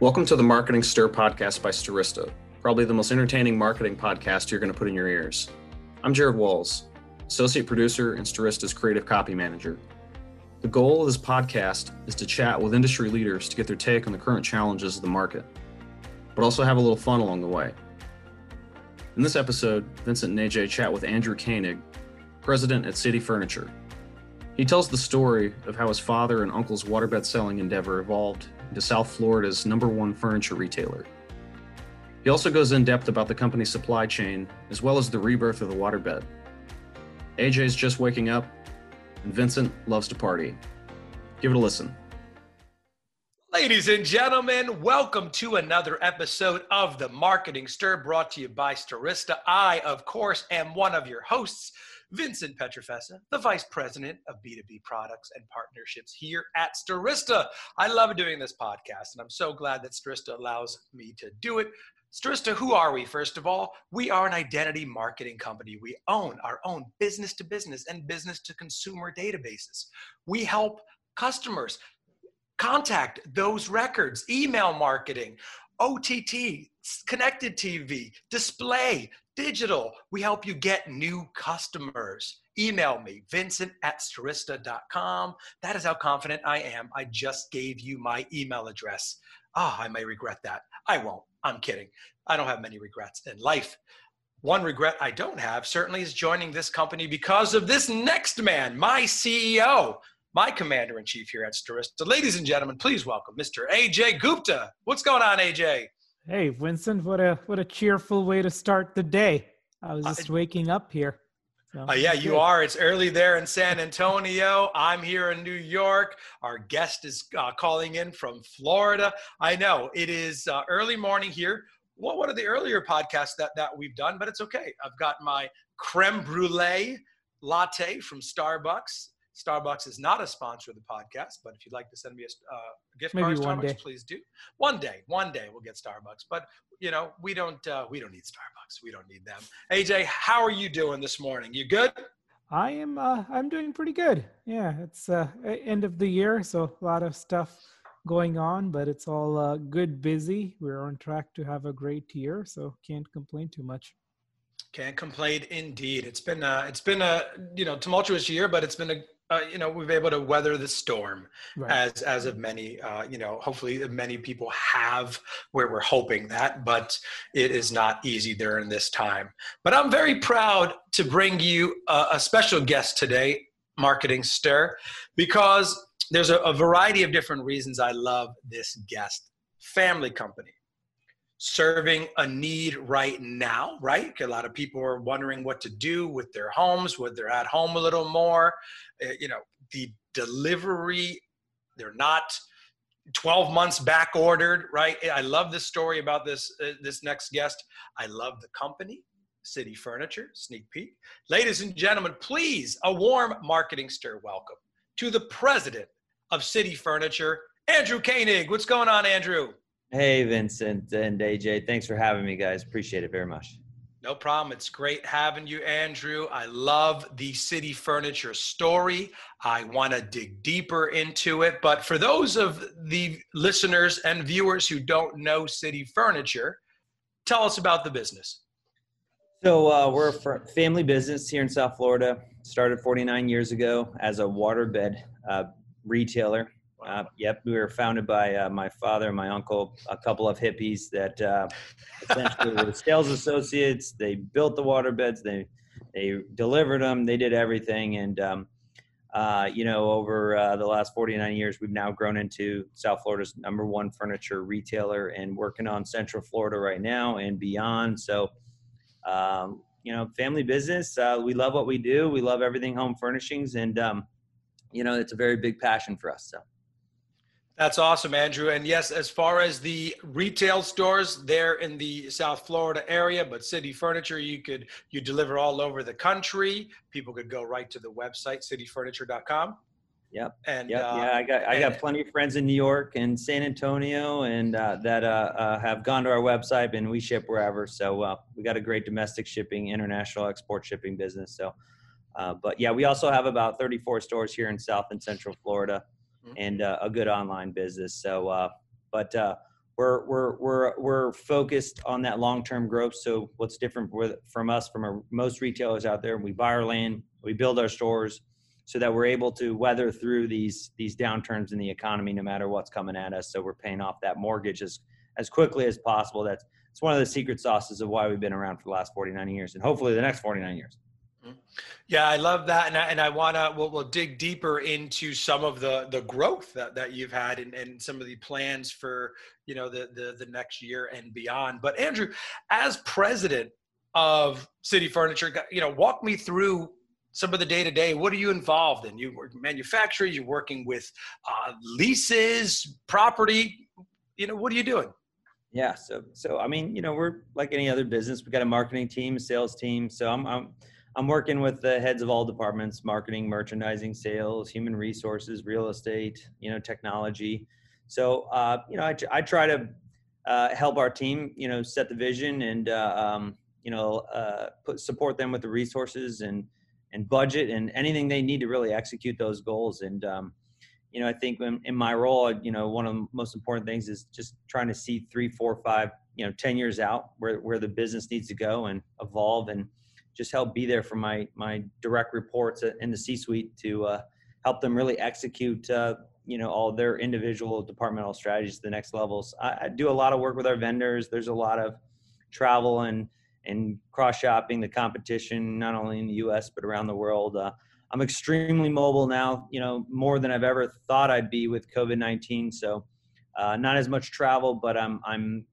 Welcome to the Marketing Stir podcast by Stirista, probably the most entertaining marketing podcast you're going to put in your ears. I'm Jared Walls, associate producer and Stirista's creative copy manager. The goal of this podcast is to chat with industry leaders to get their take on the current challenges of the market, but also have a little fun along the way. In this episode, Vincent and AJ chat with Andrew Koenig, president at City Furniture. He tells the story of how his father and uncle's waterbed selling endeavor evolved into South Florida's number one furniture retailer. He also goes in depth about the company's supply chain, as well as the rebirth of the waterbed. AJ's just waking up, and Vincent loves to party. Give it a listen. Ladies and gentlemen, welcome to another episode of the Marketing Stir brought to you by Stirista. I, of course, am one of your hosts, Vincent Petrofessa, the Vice President of B2B Products and Partnerships here at Stirista. I love doing this podcast, and I'm so glad that Stirista allows me to do it. Stirista, who are we? First of all, we are an identity marketing company. We own our own business to business and business to consumer databases. We help customers contact those records, email marketing, OTT, connected TV, display, digital. We help you get new customers. Email me, vincent at stirista.com. That is how confident I am. I just gave you my email address. Ah, oh, I may regret that. I won't. I'm kidding. I don't have many regrets in life. One regret I don't have certainly is joining this company because of this next man, my CEO, my commander in chief here at Stirista. Ladies and gentlemen, please welcome Mr. AJ Gupta. What's going on, AJ? Hey, Vincent, what a what a cheerful way to start the day. I was just waking up here. So, uh, yeah, you are. It's early there in San Antonio. I'm here in New York. Our guest is uh, calling in from Florida. I know it is uh, early morning here. What one of the earlier podcasts that that we've done, but it's okay. I've got my creme brulee latte from Starbucks Starbucks is not a sponsor of the podcast, but if you'd like to send me a uh, gift Maybe card, Starbucks, day. please do. One day, one day we'll get Starbucks, but you know we don't uh, we don't need Starbucks. We don't need them. AJ, how are you doing this morning? You good? I am. Uh, I'm doing pretty good. Yeah, it's uh, end of the year, so a lot of stuff going on, but it's all uh, good, busy. We're on track to have a great year, so can't complain too much. Can't complain indeed. It's been a, it's been a you know tumultuous year, but it's been a uh, you know we've been able to weather the storm right. as as of many uh, you know hopefully many people have where we're hoping that but it is not easy during this time. But i'm very proud to bring you a, a special guest today marketing stir because there's a, a variety of different reasons i love this guest. Family company serving a need right now, right? A lot of people are wondering what to do with their homes, whether they're at home a little more. Uh, you know, the delivery, they're not 12 months back ordered, right? I love this story about this uh, this next guest. I love the company, City Furniture, sneak peek. Ladies and gentlemen, please a warm marketing stir welcome to the president of City Furniture, Andrew Koenig. What's going on, Andrew? Hey, Vincent and AJ. Thanks for having me, guys. Appreciate it very much. No problem. It's great having you, Andrew. I love the city furniture story. I want to dig deeper into it. But for those of the listeners and viewers who don't know city furniture, tell us about the business. So, uh, we're a family business here in South Florida. Started 49 years ago as a waterbed uh, retailer. Uh, yep, we were founded by uh, my father and my uncle, a couple of hippies that uh, essentially were sales associates. They built the water beds, they they delivered them, they did everything, and um, uh, you know, over uh, the last 49 years, we've now grown into South Florida's number one furniture retailer, and working on Central Florida right now and beyond. So. Um, you know, family business. Uh, we love what we do. We love everything home furnishings, and um, you know, it's a very big passion for us. So. That's awesome, Andrew. And yes, as far as the retail stores, they're in the South Florida area, but City Furniture, you could you deliver all over the country. People could go right to the website cityfurniture.com. Yep. And yep. Uh, yeah, I got I got plenty of friends in New York and San Antonio, and uh, that uh, uh, have gone to our website, and we ship wherever. So uh, we got a great domestic shipping, international export shipping business. So, uh, but yeah, we also have about 34 stores here in South and Central Florida. Mm-hmm. and uh, a good online business. So, uh, but uh, we're we're we're we're focused on that long-term growth. So what's different with, from us from our, most retailers out there? We buy our land, we build our stores, so that we're able to weather through these these downturns in the economy, no matter what's coming at us. So we're paying off that mortgage as as quickly as possible. That's it's one of the secret sauces of why we've been around for the last 49 years, and hopefully the next 49 years. Yeah, I love that, and I, and I want to we'll, we'll dig deeper into some of the the growth that, that you've had and, and some of the plans for you know the, the the next year and beyond. But Andrew, as president of City Furniture, you know, walk me through some of the day to day. What are you involved in? You work manufacturing. You're working with uh, leases, property. You know, what are you doing? Yeah, so so I mean, you know, we're like any other business. We got a marketing team, a sales team. So I'm I'm I'm working with the heads of all departments: marketing, merchandising, sales, human resources, real estate, you know, technology. So uh, you know, I, I try to uh, help our team, you know, set the vision and uh, um, you know uh, put support them with the resources and and budget and anything they need to really execute those goals. And um, you know, I think in, in my role, you know, one of the most important things is just trying to see three, four, five, you know, ten years out where where the business needs to go and evolve and just help be there for my my direct reports in the C-suite to uh, help them really execute uh, you know all their individual departmental strategies to the next levels. I, I, do a lot of work with our vendors. There's a lot of travel and and cross shopping, the competition not only in the U.S. but around the world. Uh, I'm extremely mobile now. You know more than I've ever thought I'd be with COVID-19. So uh, not as much travel, but I'm I'm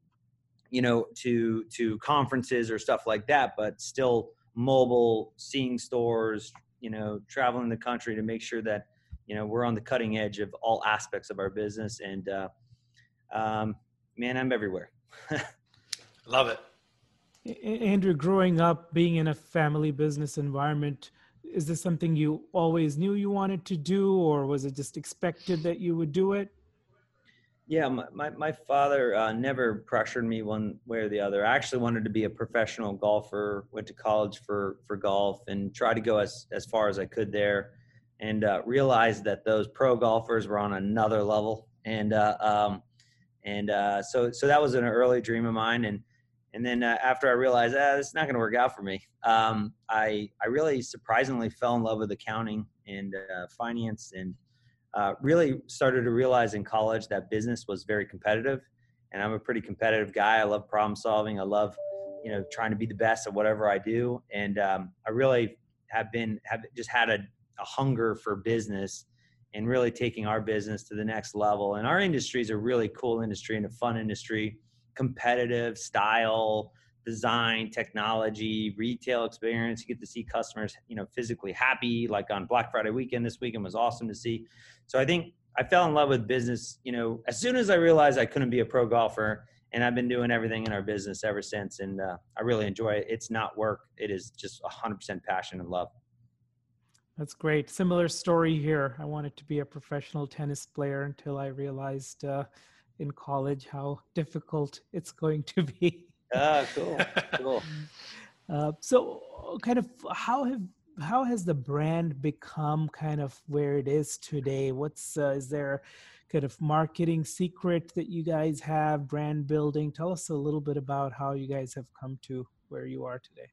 you know to to conferences or stuff like that, but still mobile, seeing stores, you know, traveling the country to make sure that, you know, we're on the cutting edge of all aspects of our business. And, uh, um, man, I'm everywhere. Love it. Andrew, growing up, being in a family business environment, is this something you always knew you wanted to do, or was it just expected that you would do it? Yeah, my, my, my father uh, never pressured me one way or the other. I actually wanted to be a professional golfer, went to college for, for golf and tried to go as, as far as I could there and uh, realized that those pro golfers were on another level. And, uh, um, and uh, so, so that was an early dream of mine. And, and then uh, after I realized, ah, it's not going to work out for me, um, I, I really surprisingly fell in love with accounting and uh, finance and uh, really started to realize in college that business was very competitive and i'm a pretty competitive guy. I love problem solving. I love you know trying to be the best at whatever i do. And um, i really have been have just had a, a, hunger for business and really taking our business to the next level. And our industry is a really cool industry and a fun industry. Competitive style design, technology, retail experience. You get to see customers, you know, physically happy. Like on Black Friday weekend this weekend was awesome to see. So I think I fell in love with business, you know, as soon as I realized I couldn't be a pro golfer and I've been doing everything in our business ever since. And uh, I really enjoy it. It's not work. It is just hundred percent passion and love. That's great. Similar story here. I wanted to be a professional tennis player until I realized uh, in college how difficult it's going to be. Ah, cool, cool. Uh, so, kind of, how have how has the brand become kind of where it is today? What's uh, is there kind of marketing secret that you guys have, brand building? Tell us a little bit about how you guys have come to where you are today.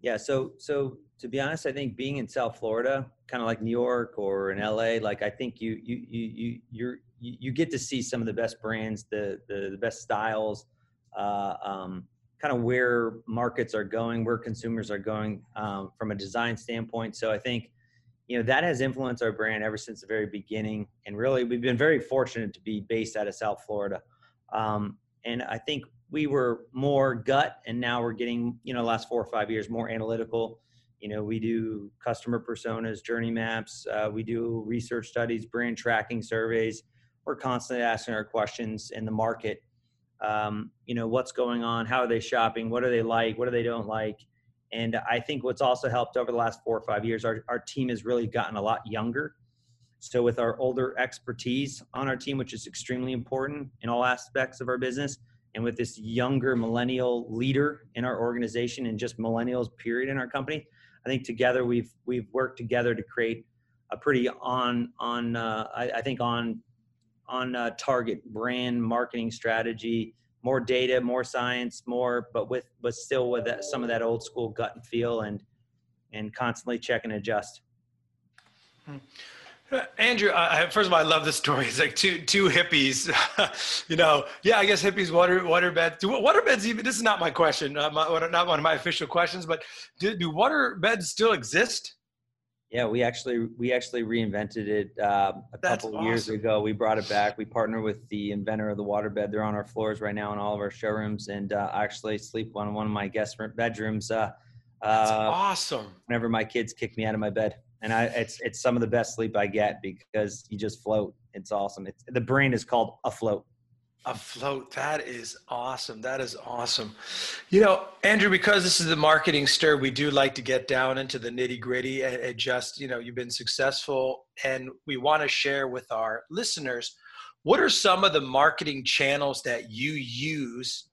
Yeah, so so to be honest, I think being in South Florida, kind of like New York or in LA, like I think you you you you you're, you get to see some of the best brands, the the, the best styles, uh, um, kind of where markets are going, where consumers are going um, from a design standpoint. So I think, you know, that has influenced our brand ever since the very beginning. And really, we've been very fortunate to be based out of South Florida. Um, and I think we were more gut, and now we're getting, you know, last four or five years more analytical. You know, we do customer personas, journey maps, uh, we do research studies, brand tracking surveys. We're constantly asking our questions in the market um, you know what's going on how are they shopping what do they like what do they don't like? And i think what's also helped over the last four or five years our, our team has really gotten a lot younger. So with our older expertise on our team which is extremely important in all aspects of our business and with this younger millennial leader in our organization and just millennials period in our company i think together we've we've worked together to create a pretty on on uh, I, I think on on uh, target brand marketing strategy, more data, more science, more, but with but still with that, some of that old school gut and feel and and constantly check and adjust. Hmm. Andrew, first of all, I love the story. It's like two two hippies, you know. Yeah, I guess hippies water water beds. Do water beds even? This is not my question, uh, my, not one of my official questions, but do, do water beds still exist? Yeah, we actually we actually reinvented it uh, a That's couple awesome. years ago. We brought it back. We partner with the inventor of the waterbed. They're on our floors right now in all of our showrooms, and uh, I actually sleep on one of my guest bedrooms. Uh, That's uh, awesome. Whenever my kids kick me out of my bed and I it's it's some of the best sleep I get because you just float. It's awesome. It's the brain is called afloat. Afloat. That is awesome. That is awesome. You know, Andrew, because this is the marketing stir, we do like to get down into the nitty gritty and, just, you know, you've been successful and we want to share with our listeners what are some of the marketing channels that you use,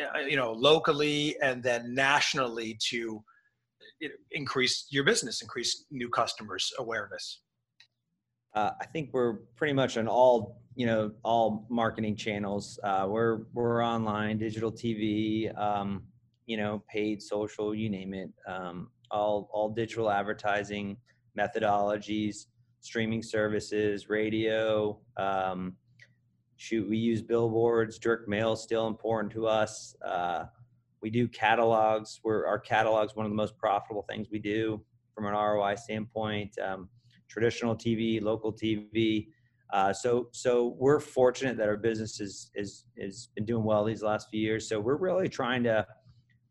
uh, you know, locally and then nationally to increase your business, increase new customers awareness? Uh, I think we're pretty much on all you know all marketing channels. Uh, we're we're online, digital TV, um, you know, paid social, you name it. Um, all all digital advertising methodologies, streaming services, radio. Um, shoot, we use billboards. Direct mail is still important to us. Uh, we do catalogs. Where our catalogs one of the most profitable things we do from an ROI standpoint. Um, traditional TV, local TV. Uh, so so we're fortunate that our business is is is been doing well these last few years. So we're really trying to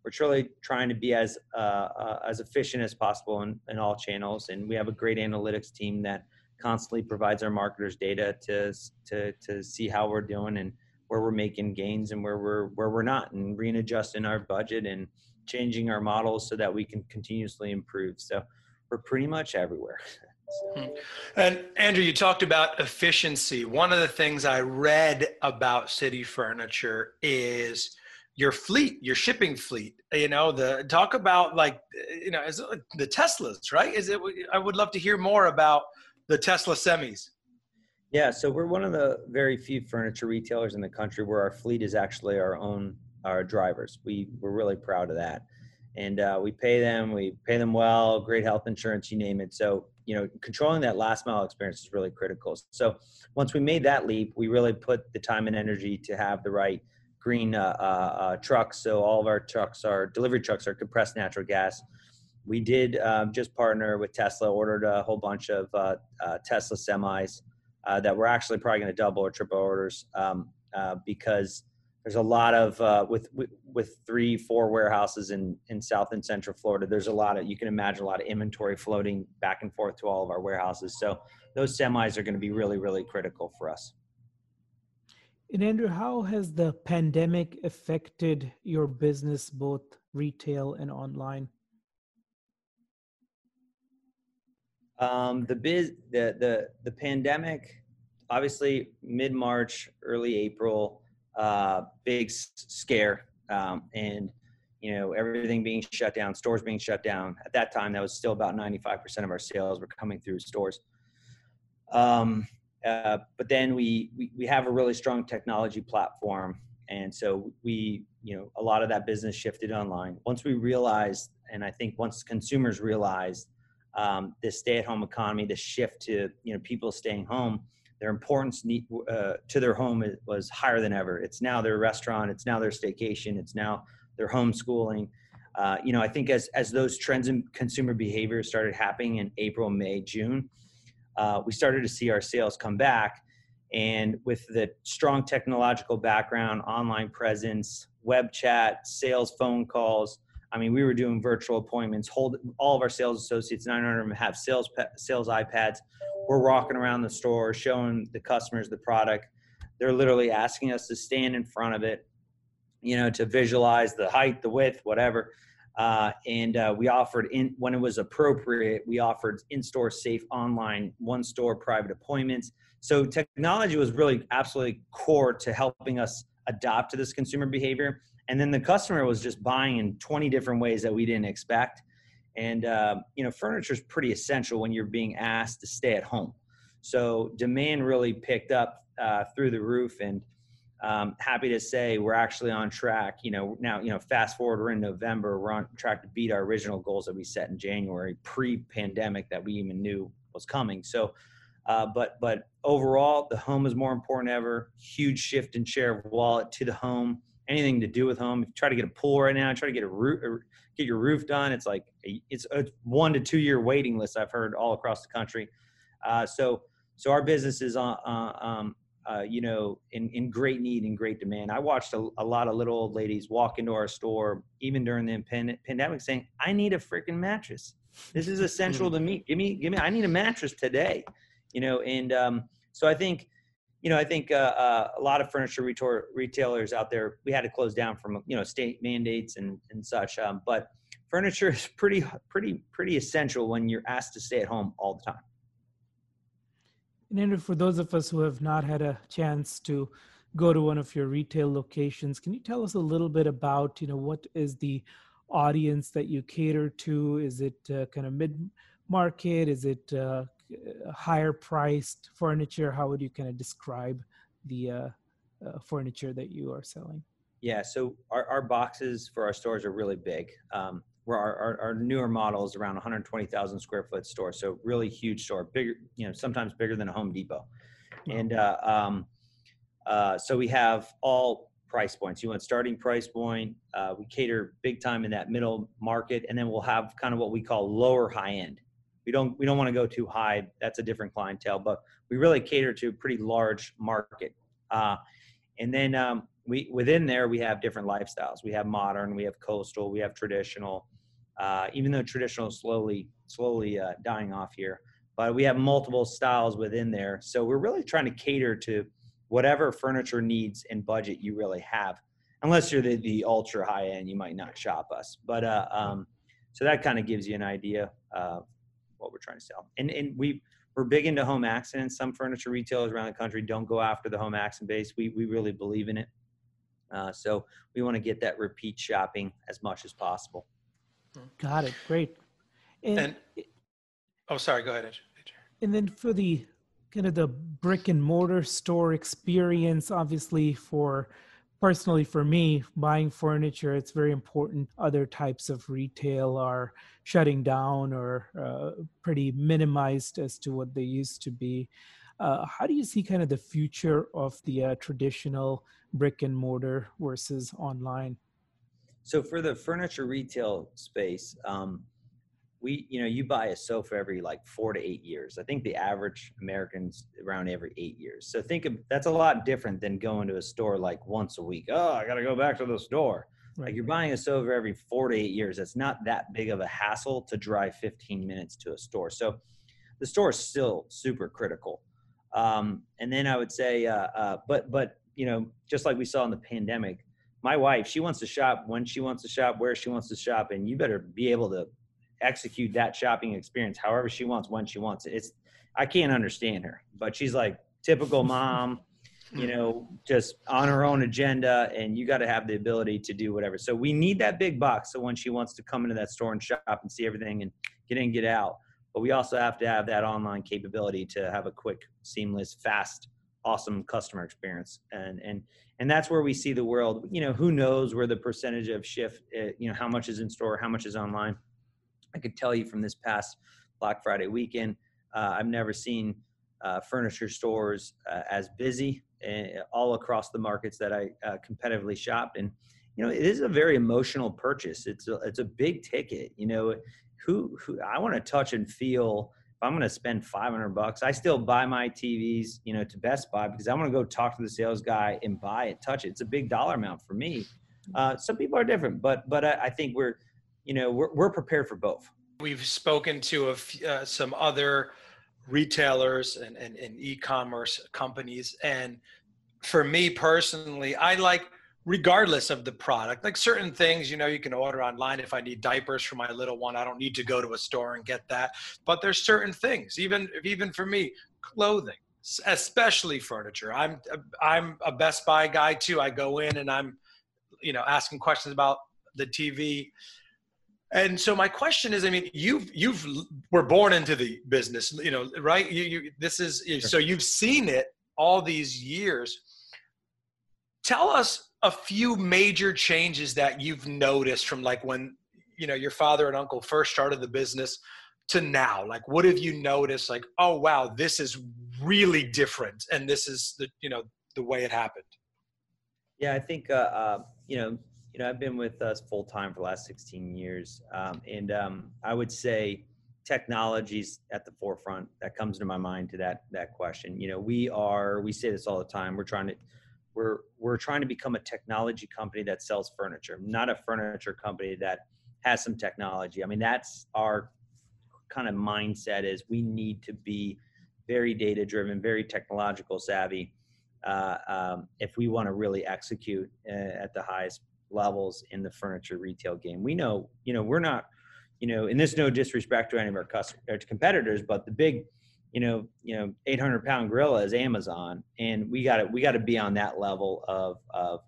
we're truly trying to be as uh, uh, as efficient as possible in, in all channels, and we have a great analytics team that constantly provides our marketers data to to to see how we're doing and where we're making gains and where we're where we're not and readjusting our budget and changing our models so that we can continuously improve so we're pretty much everywhere. and andrew you talked about efficiency one of the things i read about city furniture is your fleet your shipping fleet you know the talk about like you know is it the teslas right is it i would love to hear more about the tesla semis yeah, so we're one of the very few furniture retailers in the country where our fleet is actually our own our drivers. We we're really proud of that, and uh, we pay them. We pay them well, great health insurance, you name it. So you know, controlling that last mile experience is really critical. So once we made that leap, we really put the time and energy to have the right green uh, uh, uh trucks. So all of our trucks are delivery trucks are compressed natural gas. We did um, just partner with Tesla, ordered a whole bunch of uh, uh, Tesla semis uh, that we're actually probably going to double or triple orders um, because there's a lot of uh, with, with, with three four warehouses in in South and Central Florida. There's a lot of you can imagine a lot of inventory floating back and forth to all of our warehouses. So those semis are going to be really really critical for us. And Andrew, how has the pandemic affected your business, both retail and online? Um, the biz, the the the pandemic, obviously mid March, early April, uh, big scare, um, and you know everything being shut down, stores being shut down. At that time, that was still about ninety five percent of our sales were coming through stores. Um, uh, but then we, we we have a really strong technology platform, and so we you know a lot of that business shifted online. Once we realized, and I think once consumers realized um, this stay-at-home economy, the shift to you know people staying home, their importance uh, to their home was higher than ever. It's now their restaurant, it's now their staycation, it's now their homeschooling. Uh, you know, I think as as those trends in consumer behavior started happening in April, May, June, uh, we started to see our sales come back. And with the strong technological background, online presence, web chat, sales phone calls, I mean, we were doing virtual appointments. Hold all of our sales associates, 900 of them have sales sales iPads. We're walking around the store, showing the customers the product. They're literally asking us to stand in front of it, you know, to visualize the height, the width, whatever. Uh, and uh, we offered in when it was appropriate, we offered in-store safe online one-store private appointments. So technology was really absolutely core to helping us adopt to this consumer behavior and then the customer was just buying in 20 different ways that we didn't expect and uh, you know furniture is pretty essential when you're being asked to stay at home So demand really picked up uh, through the roof, and um, happy to say we're actually on track. You know, now you know, fast forward, we're in November. We're on track to beat our original goals that we set in January, pre-pandemic, that we even knew was coming. So, uh, but but overall, the home is more important ever. Huge shift in share of wallet to the home. Anything to do with home. If you try to get a pool right now, try to get a roof, get your roof done. It's like a, it's a one to two year waiting list. I've heard all across the country. Uh, so so our business is on. Uh, um, uh, you know, in, in great need and great demand. I watched a, a, lot of little old ladies walk into our store, even during the pandemic, saying, "I need a freaking mattress. This is essential to me. Give me, give me. I need a mattress today." You know, and um, so I think, you know, I think uh, uh, a lot of furniture retailers out there, we had to close down from you know state mandates and and such. Um, but furniture is pretty, pretty, pretty essential when you're asked to stay at home all the time. And for those of us who have not had a chance to go to one of your retail locations, can you tell us a little bit about, you know, what is the audience that you cater to? Is it uh, kind of mid market? Is it uh, higher priced furniture? How would you kind of describe the uh, uh, furniture that you are selling? Yeah, so our, our boxes for our stores are really big. Um, where our, our, our, newer model is around 120,000 square foot store. So really huge store, bigger, you know, sometimes bigger than a Home Depot. And uh, um, uh, so we have all price points. You want starting price point. Uh, we cater big time in that middle market, and then we'll have kind of what we call lower high end. We don't we don't want to go too high. That's a different clientele, but we really cater to a pretty large market. Uh, and then um, we within there we have different lifestyles. We have modern, we have coastal, we have traditional uh, even though traditional is slowly slowly uh, dying off here. But we have multiple styles within there, so we're really trying to cater to whatever furniture needs and budget you really have. Unless you're the, the ultra high end, you might not shop us. But uh, um, so that kind of gives you an idea what we're trying to sell. And and we we're big into home accents. Some furniture retailers around the country don't go after the home accent base. We we really believe in it. Uh, so we want to get that repeat shopping as much as possible. Got it. Great. And, and oh, sorry. Go ahead. And then for the kind of the brick and mortar store experience, obviously for personally for me buying furniture it's very important other types of retail are shutting down or uh, pretty minimized as to what they used to be. Uh, how do you see kind of the future of the uh, traditional brick and mortar versus online? So for the furniture retail space, um, we, you know, you buy a sofa every like four to eight years. I think the average American's around every eight years. So think of that's a lot different than going to a store like once a week. Oh, I got to go back to the store. Right. Like you're buying a sofa every four to eight years. It's not that big of a hassle to drive 15 minutes to a store. So the store is still super critical. Um, and then I would say, uh, uh, but but you know, just like we saw in the pandemic, my wife, she wants to shop when she wants to shop, where she wants to shop, and you better be able to execute that shopping experience however she wants when she wants it. It's I can't understand her, but she's like typical mom, you know, just on her own agenda, and you got to have the ability to do whatever. So we need that big box. So when she wants to come into that store and shop and see everything and get in, get out, but we also have to have that online capability to have a quick, seamless, fast awesome customer experience and and and that's where we see the world you know who knows where the percentage of shift uh, you know how much is in store how much is online i could tell you from this past black friday weekend uh, i've never seen uh, furniture stores uh, as busy uh, all across the markets that i uh, competitively shopped and you know it is a very emotional purchase it's a, it's a big ticket you know who, who i want to touch and feel If I'm going to spend 500 bucks, I still buy my TVs, you know, to Best Buy because I'm going to go talk to the sales guy and buy it, touch it. It's a big dollar amount for me. Uh, some people are different, but but I, I think we're, you know, we're we're prepared for both. We've spoken to a, uh, some other retailers and, and, and e-commerce companies, and for me personally, I like regardless of the product. Like certain things, you know, you can order online. If I need diapers for my little one, I don't need to go to a store and get that. But there's certain things, even even for me, clothing, especially furniture. I'm I'm a Best Buy guy too. I go in and I'm, you know, asking questions about the TV. And so my question is, I mean, you've you've were born into the business, you know, right? You, you this is sure. so you've seen it all these years. Tell us a few major changes that you've noticed from like when you know your father and uncle first started the business to now like what have you noticed like oh wow this is really different and this is the you know the way it happened yeah i think uh, uh you know you know i've been with us full time for the last 16 years um, and um, i would say technologies at the forefront that comes to my mind to that that question. You know we are we say this all the time we're trying to we're we're trying to become a technology company that sells furniture not a furniture company that has some technology. I mean that's our kind of mindset is we need to be very data driven very technological savvy uh, um, if we want to really execute uh, at the highest levels in the furniture retail game we know you know we're not you know and this no disrespect to any of our customers competitors but the big you know, you know, 800 pound gorilla is Amazon, and we got to we got to be on that level of of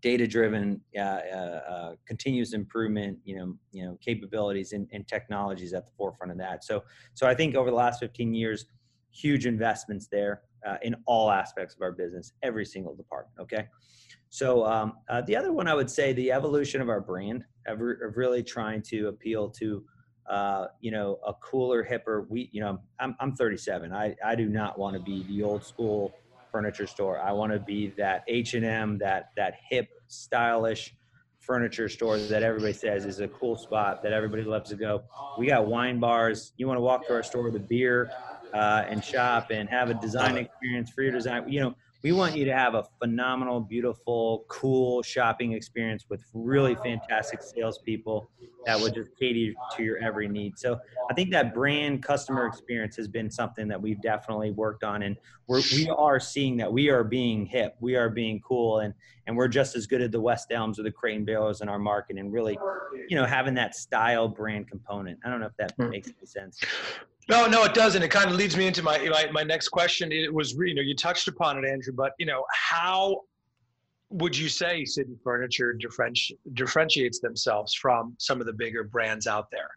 data driven, uh, uh, uh, continuous improvement, you know, you know, capabilities and, and technologies at the forefront of that. So, so I think over the last 15 years, huge investments there uh, in all aspects of our business, every single department. Okay. So um, uh, the other one I would say the evolution of our brand, of, re- of really trying to appeal to uh, you know, a cooler, hipper. We, you know, I'm I'm 37. I I do not want to be the old school furniture store. I want to be that H and M, that that hip, stylish furniture store that everybody says is a cool spot that everybody loves to go. We got wine bars. You want to walk to our store with a beer uh, and shop and have a design experience for your design. You know, we want you to have a phenomenal, beautiful, cool shopping experience with really fantastic salespeople that will just cater to your every need. So I think that brand customer experience has been something that we've definitely worked on, and we're, we are seeing that we are being hip, we are being cool, and and we're just as good at the West Elms or the Crate and in our market, and really, you know, having that style brand component. I don't know if that hmm. makes any sense. No, no, it doesn't. It kind of leads me into my, my, my next question. It was, you know, you touched upon it, Andrew, but you know, how would you say City Furniture differenti- differentiates themselves from some of the bigger brands out there?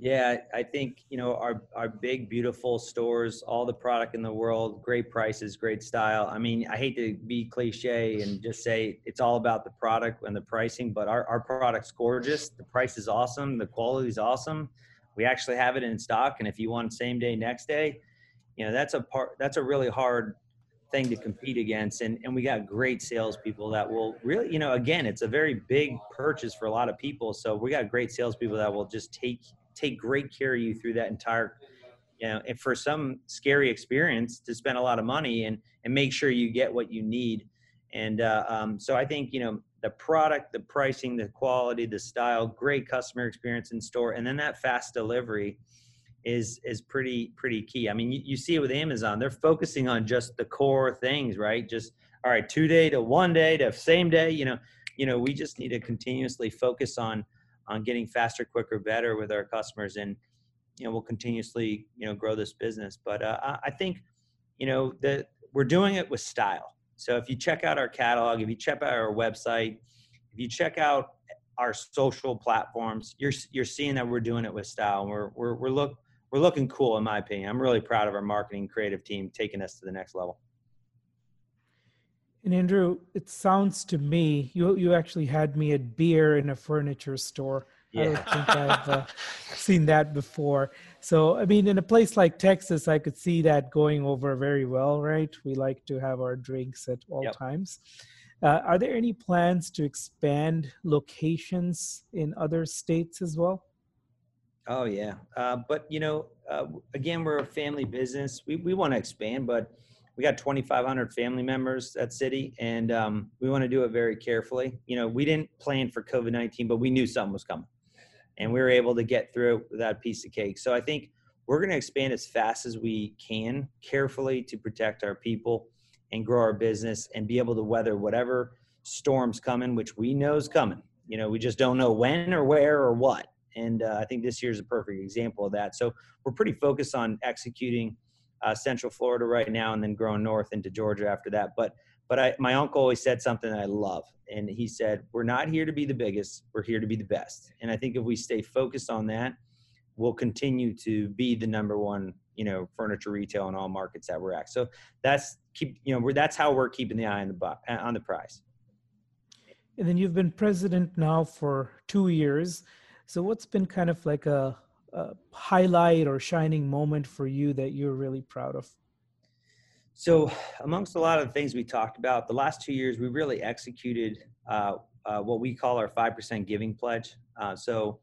Yeah, I think you know our our big beautiful stores, all the product in the world, great prices, great style. I mean, I hate to be cliche and just say it's all about the product and the pricing, but our our product's gorgeous. The price is awesome. The quality is awesome we actually have it in stock, and if you want same day, next day, you know that's a part. That's a really hard thing to compete against, and and we got great salespeople that will really, you know, again, it's a very big purchase for a lot of people. So we got great salespeople that will just take take great care of you through that entire you know, and for some scary experience to spend a lot of money and and make sure you get what you need. And uh, um, so I think you know the product, the pricing, the quality, the style, great customer experience in store, and then that fast delivery is is pretty pretty key. I mean, you, you see it with Amazon; they're focusing on just the core things, right? Just all right, two day to one day to same day. You know, you know, we just need to continuously focus on on getting faster, quicker, better with our customers, and you know, we'll continuously you know grow this business. But uh, I think you know that we're doing it with style so if you check out our catalog, if you check out our website, if you check out our social platforms, you're you're seeing that we're doing it with style. We're we're we're look we're looking cool in my opinion. I'm really proud of our marketing creative team taking us to the next level. And Andrew, it sounds to me you you actually had me at beer in a furniture store. Yeah. I don't think I've uh, seen that before. So, I mean, in a place like Texas, I could see that going over very well, right? We like to have our drinks at all yep. times. Uh, are there any plans to expand locations in other states as well? Oh yeah, uh, but you know, uh, again, we're a family business. We we want to expand, but we got 2,500 family members at City, and um, we want to do it very carefully. You know, we didn't plan for COVID 19, but we knew something was coming and we were able to get through that piece of cake. So I think we're going to expand as fast as we can, carefully to protect our people and grow our business and be able to weather whatever storms coming, which we know is coming. You know, we just don't know when or where or what. And uh, I think this year is a perfect example of that. So we're pretty focused on executing uh, Central Florida right now, and then growing north into Georgia after that. But but I, my uncle always said something that I love, and he said, "We're not here to be the biggest. We're here to be the best." And I think if we stay focused on that, we'll continue to be the number one, you know, furniture retail in all markets that we're at. So that's keep, you know, we're, that's how we're keeping the eye on the on the prize. And then you've been president now for two years. So what's been kind of like a, a highlight or shining moment for you that you're really proud of? So, amongst a lot of the things we talked about, the last two years we really executed uh, uh, what we call our five percent giving pledge. Uh, so,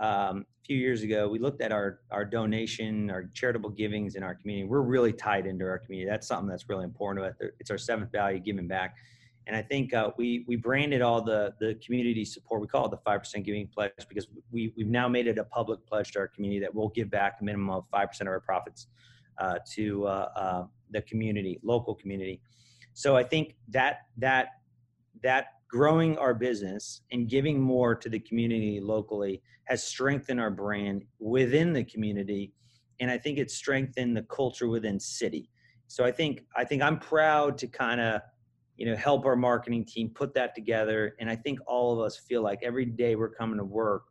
um, a few years ago, we looked at our our donation, our charitable givings in our community. We're really tied into our community. That's something that's really important to us. It's our seventh value, giving back. And I think uh, we we branded all the the community support. We call it the five percent giving pledge because we we've now made it a public pledge to our community that we'll give back a minimum of five percent of our profits uh, to uh, uh, the community, local community. So I think that that that growing our business and giving more to the community locally has strengthened our brand within the community, and I think it's strengthened the culture within city. So I think I think I'm proud to kind of you know help our marketing team put that together, and I think all of us feel like every day we're coming to work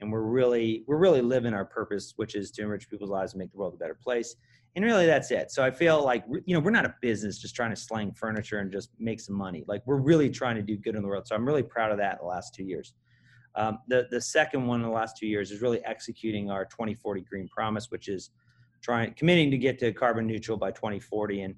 and we're really we're really living our purpose, which is to enrich people's lives and make the world a better place. And really that's it. So i feel like you know we're not a business just trying to slang furniture and just make some money. Like we're really trying to do good in the world. So i'm really proud of that the last two years. Um, the, the second one in the last two years is really executing our 2040 green promise which is trying committing to get to carbon neutral by 2040 and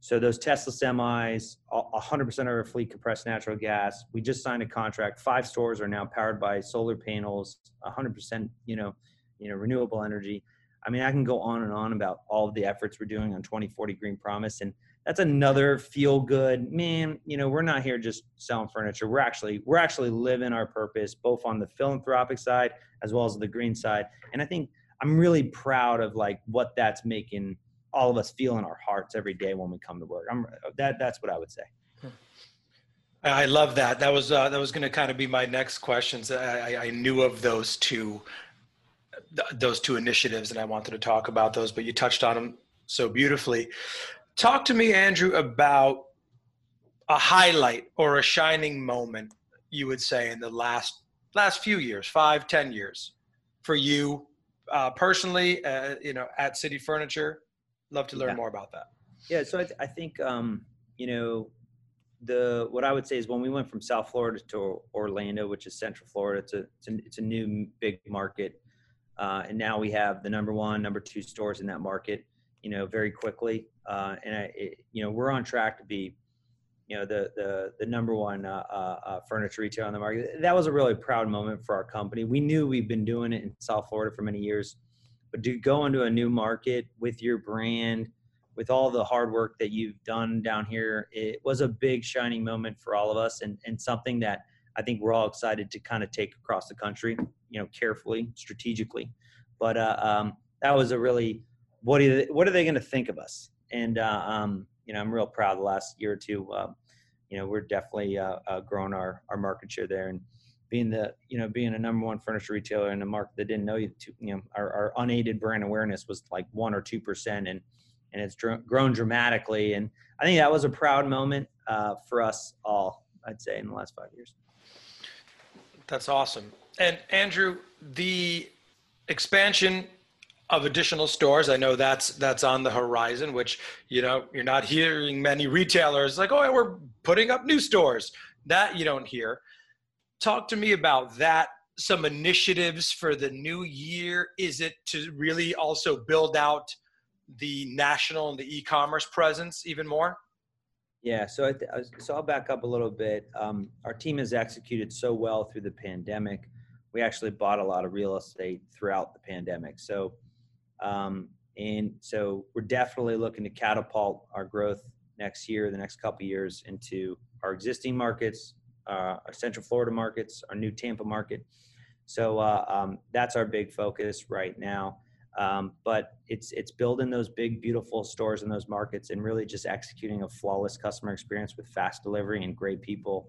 so those tesla semis 100% of our fleet compressed natural gas we just signed a contract five stores are now powered by solar panels 100% you know you know renewable energy I mean, I can go on and on about all the efforts we're doing on 2040 Green Promise. And that's another feel good man. You know, we're not here just selling furniture. We're actually, we're actually living our purpose, both on the philanthropic side as well as the green side. And I think I'm really proud of like what that's making all of us feel in our hearts every day when we come to work. I'm that, that's what I would say. I love that. That was uh, that was going to kind of be my next questions. I, I knew of those two th- those two initiatives, and I wanted to talk about those, but you touched on them so beautifully. Talk to me, Andrew, about a highlight or a shining moment you would say in the last last few years, five, ten years, for you uh, personally, uh, you know, at City Furniture. Love to learn yeah. more about that. Yeah, so I, th- I think um, you know the what I would say is when we went from South Florida to Orlando, which is Central Florida, it's a it's a, it's a new big market. Uh, and now we have the number one, number two stores in that market, you know, very quickly. Uh, and I, it, you know, we're on track to be, you know, the the the number one uh, uh, uh, furniture retailer on the market. That was a really proud moment for our company. We knew we've been doing it in South Florida for many years, but to go into a new market with your brand, with all the hard work that you've done down here, it was a big shining moment for all of us, and and something that I think we're all excited to kind of take across the country, you know, carefully, strategically. But uh, um, that was a really what are they, what are they going to think of us? And uh, um, you know, I'm real proud. The last year or two, um, you know, we're definitely uh, uh, growing our our market share there and being the you know being a number one furniture retailer in a market that didn't know you. To, you know, our, our unaided brand awareness was like one or two percent, and and it's dr- grown dramatically. And I think that was a proud moment uh, for us all. I'd say in the last five years. That's awesome. And Andrew, the expansion of additional stores, I know that's that's on the horizon. Which you know you're not hearing many retailers like, oh, we're putting up new stores. That you don't hear. Talk to me about that. Some initiatives for the new year. Is it to really also build out the national and the e-commerce presence even more? Yeah, so I th- so I'll back up a little bit. Um, our team has executed so well through the pandemic. We actually bought a lot of real estate throughout the pandemic. So, um, and so we're definitely looking to catapult our growth next year, the next couple years, into our existing markets, uh, our Central Florida markets, our new Tampa market. So uh, um, that's our big focus right now. Um, but it's it's building those big, beautiful stores in those markets and really just executing a flawless customer experience with fast delivery and great people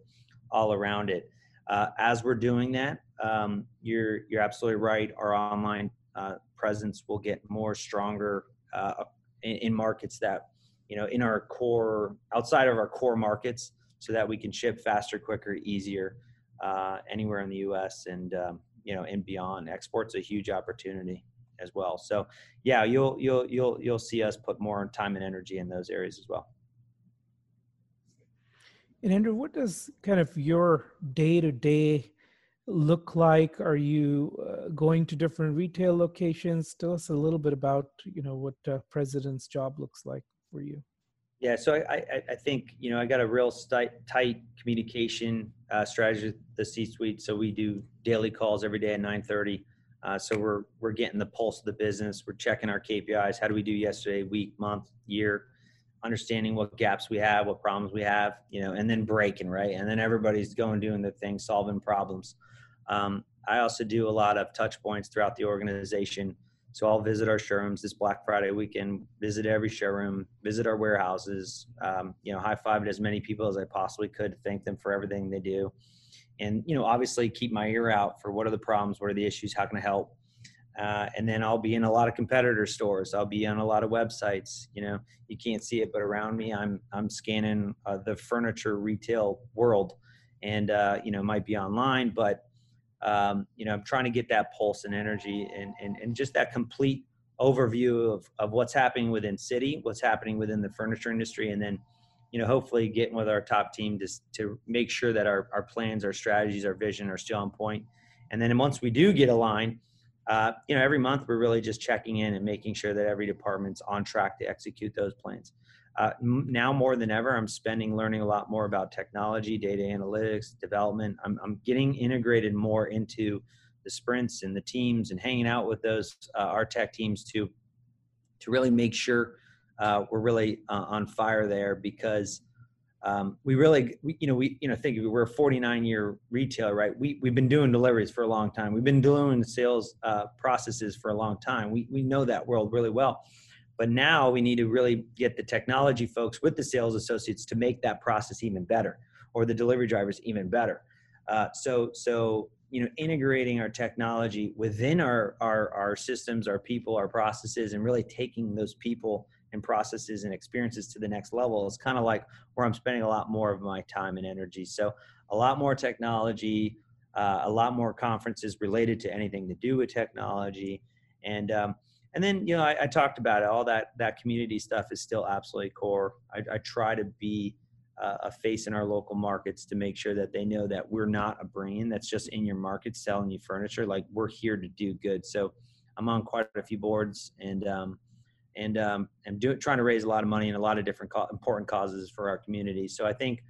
all around it. Uh, as we're doing that, um, you're you're absolutely right. Our online uh, presence will get more stronger uh, in, in, markets that you know, in our core, outside of our core markets, so that we can ship faster, quicker, easier, uh, anywhere in the U.S. and um, you know and beyond. Export's a huge opportunity as well. So yeah, you'll you'll you'll you'll see us put more time and energy in those areas as well. And Andrew, what does kind of your day to day look like? Are you uh, going to different retail locations? Tell us a little bit about you know what uh, president's job looks like for you. Yeah, so I, I, I think you know I got a real tight, tight communication uh, strategy with the C-suite. So we do daily calls every day at 9:30. Uh, so we're we're getting the pulse of the business. We're checking our KPIs. How do we do yesterday, week, month, year? Understanding what gaps we have, what problems we have, you know, and then breaking right. And then everybody's going doing their thing, solving problems. Um, I also do a lot of touch points throughout the organization. So I'll visit our showrooms this Black Friday weekend, visit every showroom, visit our warehouses, um, you know, high five as many people as I possibly could, thank them for everything they do. And, you know, obviously keep my ear out for what are the problems, what are the issues, how can I help? Uh, and then I'll be in a lot of competitor stores. I'll be on a lot of websites. You know, you can't see it, but around me, I'm I'm scanning uh, the furniture retail world, and uh, you know, might be online, but um, you know, I'm trying to get that pulse and energy and, and, and just that complete overview of, of what's happening within city, what's happening within the furniture industry, and then, you know, hopefully getting with our top team to, to make sure that our, our plans, our strategies, our vision are still on point. And then once we do get aligned, uh, you know, every month we're really just checking in and making sure that every department's on track to execute those plans. Uh, now more than ever, I'm spending learning a lot more about technology, data analytics, development. I'm, I'm getting integrated more into the sprints and the teams and hanging out with those uh, our tech teams to to really make sure uh, we're really uh, on fire there because um, we really we, you know we you know think we're a 49 year retailer right? We, we've been doing deliveries for a long time. We've been doing sales uh, processes for a long time. We, we know that world really well but now we need to really get the technology folks with the sales associates to make that process even better, or the delivery drivers even better. Uh, so, so you know, integrating our technology within our, our our systems, our people, our processes, and really taking those people and processes and experiences to the next level is kind of like where I'm spending a lot more of my time and energy. So, a lot more technology, uh, a lot more conferences related to anything to do with technology, and um, and then you know I, I, talked about it all that that community stuff is still absolutely core. I, I try to be uh, a face in our local markets to make sure that they know that we're not a brand that's just in your market selling you furniture like we're here to do good. So i'm on quite a few boards and um, and um, i'm doing trying to raise a lot of money in a lot of different co- important causes for our community. So i think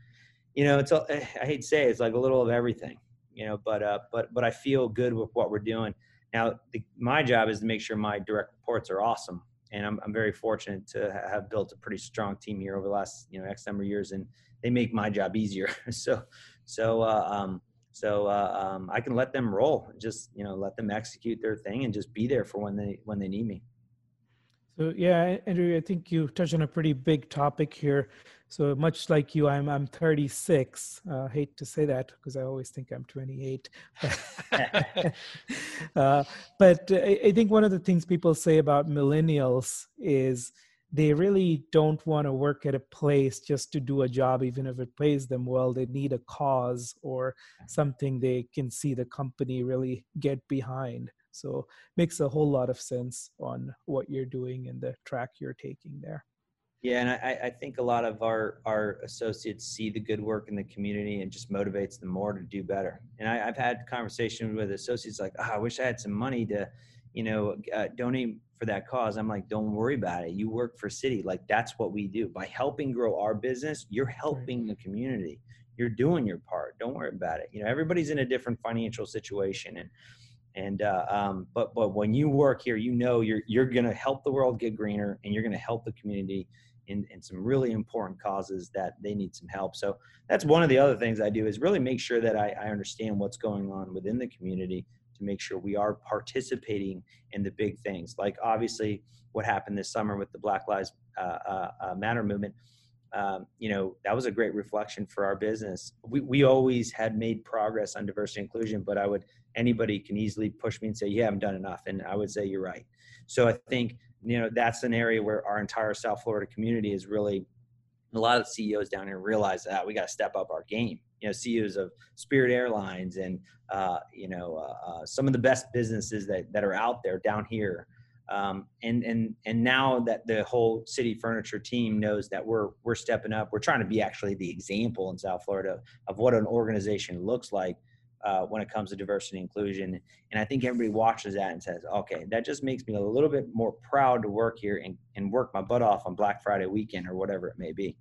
you know it's a, i hate to say it, it's like a little of everything you know but uh but but i feel good with what we're doing now, the, my job is to make sure my direct reports are awesome, and I'm, I'm very fortunate to have built a pretty strong team here over the last you know X number of years, and they make my job easier. so, so, uh, um, so uh, um, I can let them roll, just you know, let them execute their thing, and just be there for when they when they need me. So yeah, Andrew, I think you touched on a pretty big topic here. So much like you, I'm I'm 36. Uh, hate to say that because I always think I'm 28. uh, but I, I think one of the things people say about millennials is they really don't want to work at a place just to do a job, even if it pays them well. They need a cause or something they can see the company really get behind. So makes a whole lot of sense on what you're doing and the track you're taking there. Yeah, and I, I think a lot of our our associates see the good work in the community and just motivates them more to do better. And I, have had conversations with associates like, oh, I wish I had some money to, you know, uh, donate for that cause. I'm like, don't worry about it. You work for City. Like that's what we do. By helping grow our business, you're helping the community. You're doing your part. Don't worry about it. You know, everybody's in a different financial situation, and and uh, um, but but when you work here, you know you're you're gonna help the world get greener, and you're gonna help the community in, in some really important causes that they need some help. So that's one of the other things I do is really make sure that I, I understand what's going on within the community to make sure we are participating in the big things. Like obviously what happened this summer with the Black Lives uh, uh, uh, Matter movement. Um, you know that was a great reflection for our business. We we always had made progress on diversity inclusion, but I would anybody can easily push me and say you haven't done enough, and I would say you're right. So I think you know that's an area where our entire South Florida community is really a lot of CEOs down here realize that we got to step up our game. You know, CEOs of Spirit Airlines and uh, you know uh, uh, some of the best businesses that that are out there down here. Um, and and and now that the whole city furniture team knows that we're we're stepping up, we're trying to be actually the example in South Florida of what an organization looks like uh, when it comes to diversity and inclusion. And I think everybody watches that and says, okay, that just makes me a little bit more proud to work here and, and work my butt off on Black Friday weekend or whatever it may be.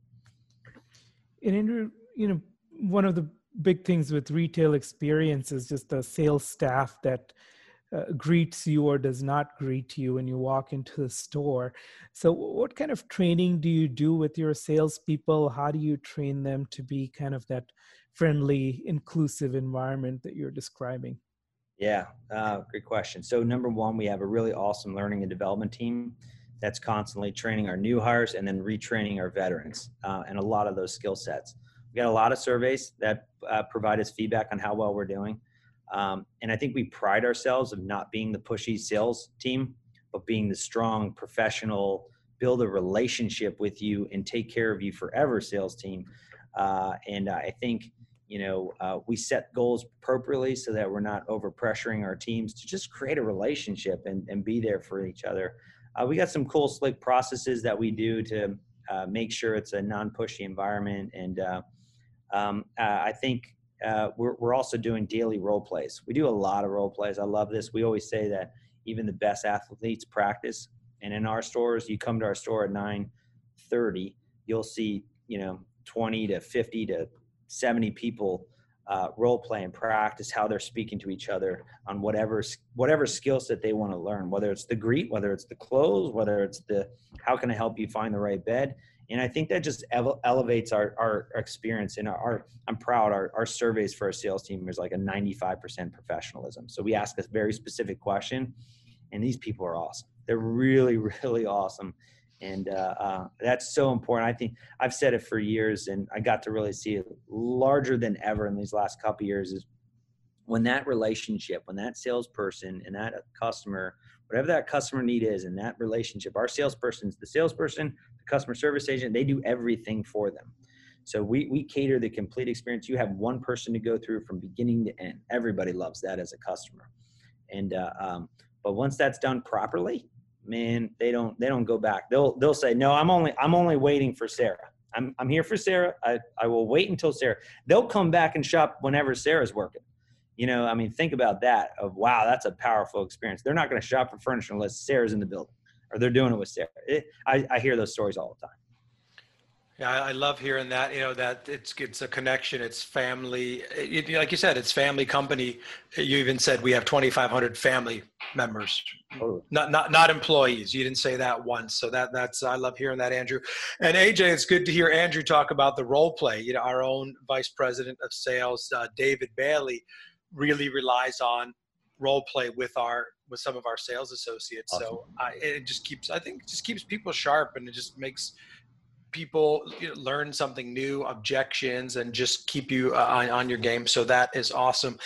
And Andrew, you know, one of the big things with retail experience is just the sales staff that uh, greets you or does not greet you when you walk into the store. So, what kind of training do you do with your salespeople? How do you train them to be kind of that friendly, inclusive environment that you're describing? Yeah, uh, great question. So, number one, we have a really awesome learning and development team that's constantly training our new hires and then retraining our veterans uh, and a lot of those skill sets. We got a lot of surveys that uh, provide us feedback on how well we're doing. Um, and I think we pride ourselves of not being the pushy sales team, but being the strong, professional, build a relationship with you and take care of you forever sales team. Uh, and I think you know uh, we set goals appropriately so that we're not over pressuring our teams to just create a relationship and, and be there for each other. Uh, we got some cool slick processes that we do to uh, make sure it's a non-pushy environment and uh, um, uh, i think uh, we're, we're also doing daily role plays. We do a lot of role plays. I love this. We always say that even the best athletes practice and in our stores you come to our store at 9 30 you'll see you know 20 to 50 to 70 people uh, role play and practice how they're speaking to each other on whatever whatever skill set they want to learn whether it's the greet whether it's the close whether it's the how can i help you find the right bed? And i think that just elevates our, our experience and our, our i'm proud our, our surveys for our sales team is like a 95% professionalism. So we ask a very specific question and these people are awesome. They're really really awesome and uh, uh, that's so important. I think I've said it for years, and I got to really see it larger than ever in these last couple years. Is when that relationship, when that salesperson and that customer, whatever that customer need is, and that relationship, our salesperson's the salesperson, the customer service agent, they do everything for them. So we we cater the complete experience. You have one person to go through from beginning to end. Everybody loves that as a customer, and uh, um, but once that's done properly, man, they don't they don't go back. They'll they'll say, no, I'm only I'm only waiting for Sarah. I'm I'm here for Sarah. I, I will wait until Sarah. They'll come back and shop whenever Sarah's working. You know, I mean, think about that. Of wow, that's a powerful experience. They're not going to shop for furniture unless Sarah's in the building, or they're doing it with Sarah. It, I, I hear those stories all the time. Yeah, I love hearing that. You know that it's it's a connection. It's family. It, like you said, it's family company. You even said we have 2,500 family members, oh. not not not employees. You didn't say that once. So that that's I love hearing that, Andrew. And Ajay, it's good to hear Andrew talk about the role play. You know, our own vice president of sales, uh, David Bailey, really relies on role play with our with some of our sales associates. Awesome. So I, it just keeps I think it just keeps people sharp and it just makes people learn something new, objections, and just keep you uh, on, on, your game. So that is awesome.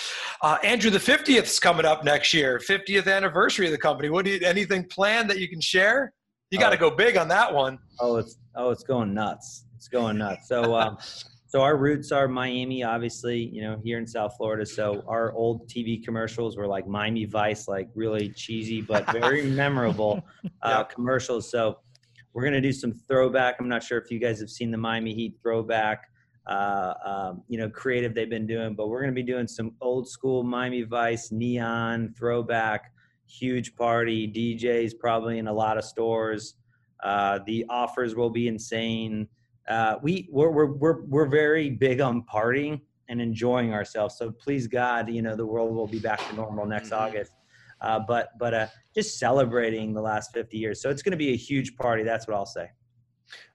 Uh, Andrew, the 50th is coming up next year, 50th anniversary of the company. What do you, anything planned that you can share? You got to oh. go big on that one. Oh, it's, oh, it's going nuts. It's going nuts. So, um, so our roots are Miami, obviously, you know, here in South Florida. So our old TV commercials were like Miami Vice, like really cheesy, but very memorable uh, yep. commercials. So, we're going to do some throwback. I'm not sure if you guys have seen the Miami Heat throwback, uh, um, you know, creative they've been doing, but we're going to be doing some old school Miami Vice neon throwback, huge party, DJs probably in a lot of stores. Uh, the offers will be insane. Uh, we we're, we're we're we're very big on partying and enjoying ourselves. So please God, you know, the world will be back to normal next mm-hmm. August. Uh, but but uh, just celebrating the last 50 years. So it's going to be a huge party. That's what I'll say.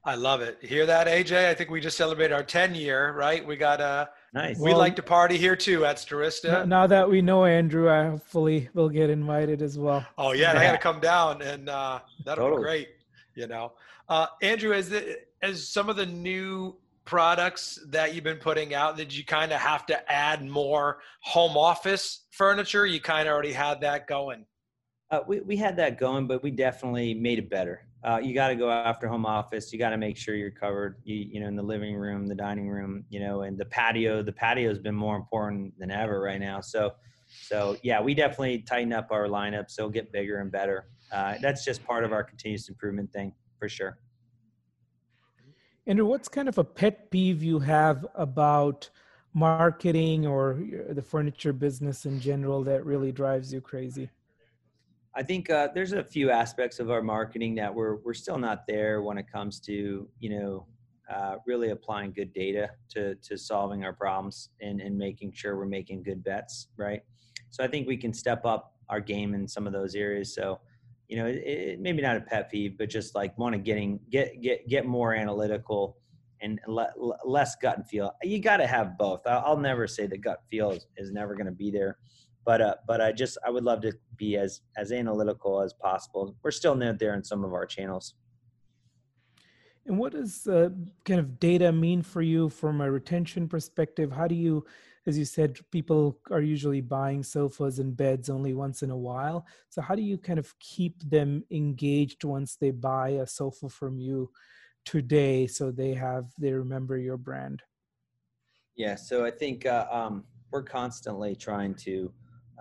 I love it. Hear that, Ajay? I think we just celebrated our 10 year, right? We got a. Uh, nice. We well, like to party here too at Stirista. Now that we know Andrew, I hopefully will get invited as well. Oh yeah, yeah. I got to come down, and uh, that'll totally. be great. You know, uh, Andrew, as the, as some of the new products that you've been putting out, did you kind of have to add more home office furniture? You kind of already had that going. Uh, we, we had that going, but we definitely made it better. Uh, you got to go after home office. You got to make sure you're covered. You, you know, in the living room, the dining room, you know, and the patio. The patio has been more important than ever right now. So, so yeah, we definitely tighten up our lineup. So get bigger and better. Uh, that's just part of our continuous improvement thing for sure. Andrew, what's kind of a pet peeve you have about marketing or the furniture business in general that really drives you crazy? I think uh, there's a few aspects of our marketing that we're we're still not there when it comes to you know uh, really applying good data to to solving our problems and and making sure we're making good bets, right? So I think we can step up our game in some of those areas. So you know, it, it, maybe not a pet peeve, but just like want to getting get get get more analytical and le, less gut and feel. You got to have both. I'll, I'll, never say the gut feel is, is never going to be there, but uh, but I just I would love to be as as analytical as possible. We're still not there in some of our channels. And what does uh, kind of data mean for you from a retention perspective? How do you as you said, people are usually buying sofas and beds only once in a while. So, how do you kind of keep them engaged once they buy a sofa from you today so they have, they remember your brand? Yeah, so I think uh, um, we're constantly trying to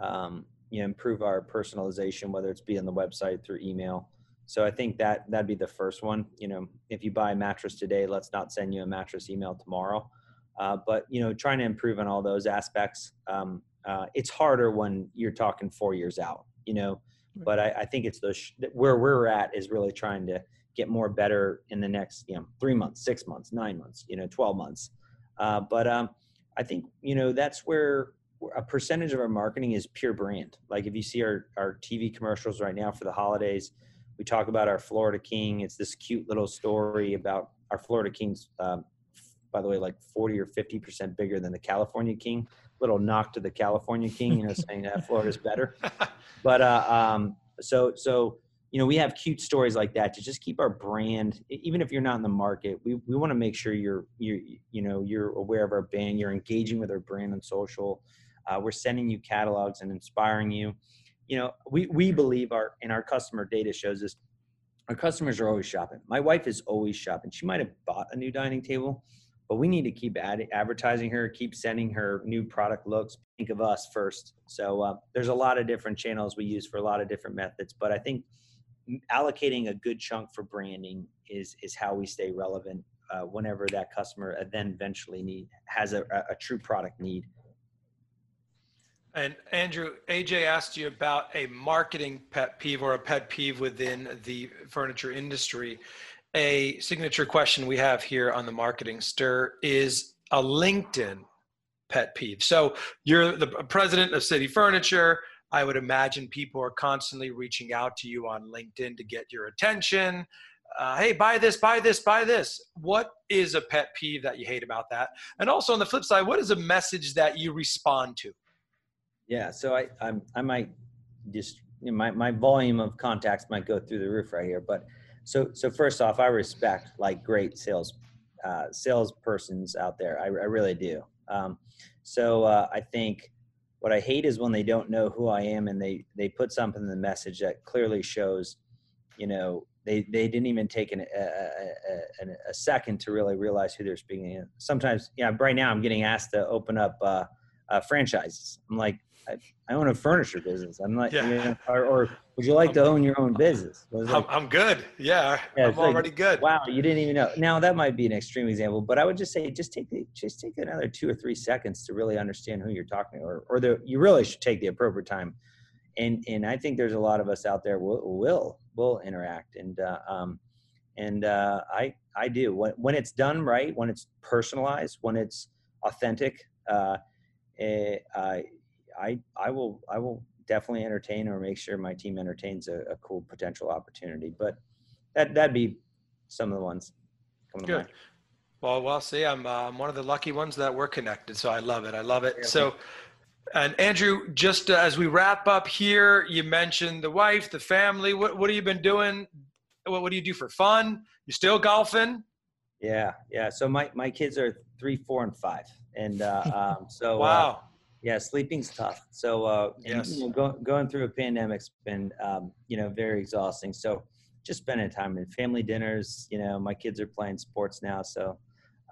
um, you know, improve our personalization, whether it's be on the website through email. So I think that that'd be the first one. You know, if you buy a mattress today, let's not send you a mattress email tomorrow. Uh, but you know, trying to improve on all those aspects. Um, uh, it's harder when you're talking four years out, you know. But I, I think it's those sh- where we're at is really trying to get more better in the next, you know, three months, six months, nine months, you know, twelve months. Uh, but um, I think you know that's where a percentage of our marketing is pure brand. Like if you see our our TV commercials right now for the holidays, we talk about our Florida King. It's this cute little story about our Florida King's um, by the way, like 40 or 50% bigger than the California King. Little knock to the California King, you know, saying that Florida's better. But uh, um, so, so, you know, we have cute stories like that to just keep our brand, even if you're not in the market, we, we want to make sure you're, you're, you know, you're aware of our brand, you're engaging with our brand on social. Uh, we're sending you catalogs and inspiring you. You know, we, we believe our, and our customer data shows this, our customers are always shopping. My wife is always shopping. She might have bought a new dining table, but we need to keep ad- advertising her, keep sending her new product looks. Think of us first. So uh, there's a lot of different channels we use for a lot of different methods, but I think allocating a good chunk for branding is is how we stay relevant uh, whenever that customer then eventually need has a, a true product need. And Andrew, Ajay asked you about a marketing pet peeve or a pet peeve within the furniture industry a signature question we have here on the marketing stir is a LinkedIn pet peeve. So you're the president of City Furniture. I would imagine people are constantly reaching out to you on LinkedIn to get your attention. Uh, hey, buy this, buy this, buy this. What is a pet peeve that you hate about that? And also on the flip side, what is a message that you respond to? Yeah, so I I'm, I might just you know, my my volume of contacts might go through the roof right here, but so, so first off, I respect like great sales uh, salespersons out there. I, I really do. Um, so uh, I think what I hate is when they don't know who I am and they they put something in the message that clearly shows, you know, they they didn't even take an, a, a, a, second to really realize who they're speaking. To. Sometimes, yeah, right now I'm getting asked to open up uh, uh, franchises. I'm like, I, I own a furniture business. I'm like, yeah. you know, or, or, would you like to own your own business? I'm, I'm, good. Yeah, yeah I'm already like, good. Wow, you didn't even know. Now that might be an extreme example, but I would just say, just take the, just take another two or three seconds to really understand who you're talking to, or, or the, you really should take the appropriate time. And, and I think there's a lot of us out there will, will, will interact. And, uh, um, and uh, I, I do when, when it's done right, when it's personalized, when it's authentic, uh, uh, I I will I will definitely entertain or make sure my team entertains a, a cool potential opportunity. But that that'd be some of the ones. Good. Well, well, see, I'm uh, I'm one of the lucky ones that we're connected, so I love it. I love it. Yeah, so. And Andrew, just uh, as we wrap up here, you mentioned the wife, the family. What what have you been doing? What what do you do for fun? You still golfing? Yeah, yeah. So my my kids are three, four, and five, and uh, um, so uh, wow. Yeah, sleeping's tough. So, uh, yes. you know, go, going through a pandemic's been, um, you know, very exhausting. So, just spending time in family dinners. You know, my kids are playing sports now, so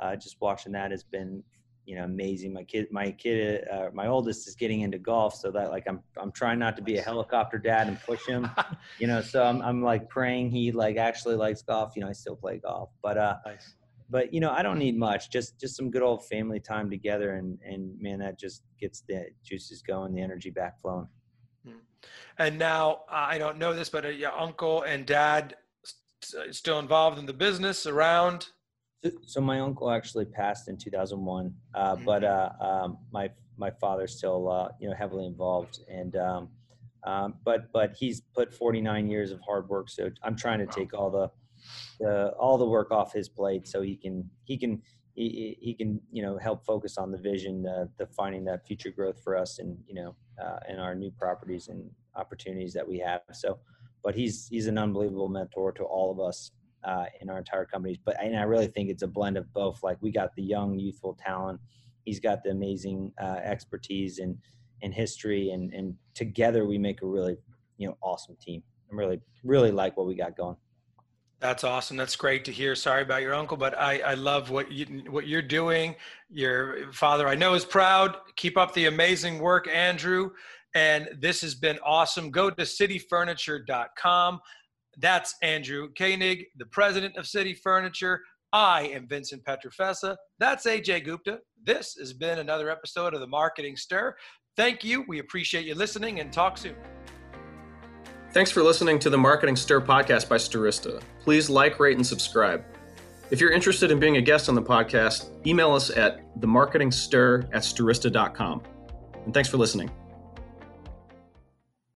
uh, just watching that has been, you know, amazing. My kid, my kid, uh, my oldest is getting into golf, so that like I'm, I'm trying not to be a helicopter dad and push him. you know, so I'm, I'm like praying he like actually likes golf. You know, I still play golf, but uh, Nice. But you know i don't need much just just some good old family time together and and man that just gets the juices going the energy back flowing. And now uh, I don't know this, but are your uncle and dad st- still involved in the business around? so, so my uncle actually passed in 2001 uh, but uh, um, my my father's still uh, you know heavily involved and um, um, but but he's put 49 years of hard work so i'm trying to take all the the all the work off his plate so he can he can he, he can you know help focus on the vision uh, the finding that future growth for us and you know uh, and our new properties and opportunities that we have. So but he's he's an unbelievable mentor to all of us uh, in our entire companies. But and i really think it's a blend of both. Like we got the young youthful talent. He's got the amazing uh, expertise and and history and and together we make a really you know awesome team. I'm really really like what we got going That's awesome. That's great to hear. Sorry about your uncle, but I, I love what you what you're doing. Your father, I know, is proud. Keep up the amazing work, Andrew. And this has been awesome. Go to cityfurniture.com. That's Andrew Koenig, the president of City Furniture. I am Vincent Petrofessa. That's Ajay Gupta. This has been another episode of the Marketing Stir. Thank you. We appreciate you listening and talk soon. Thanks for listening to the Marketing Stir podcast by Stirista. Please like, rate, and subscribe. If you're interested in being a guest on the podcast, email us at themarketingstir at stirista.com. And thanks for listening.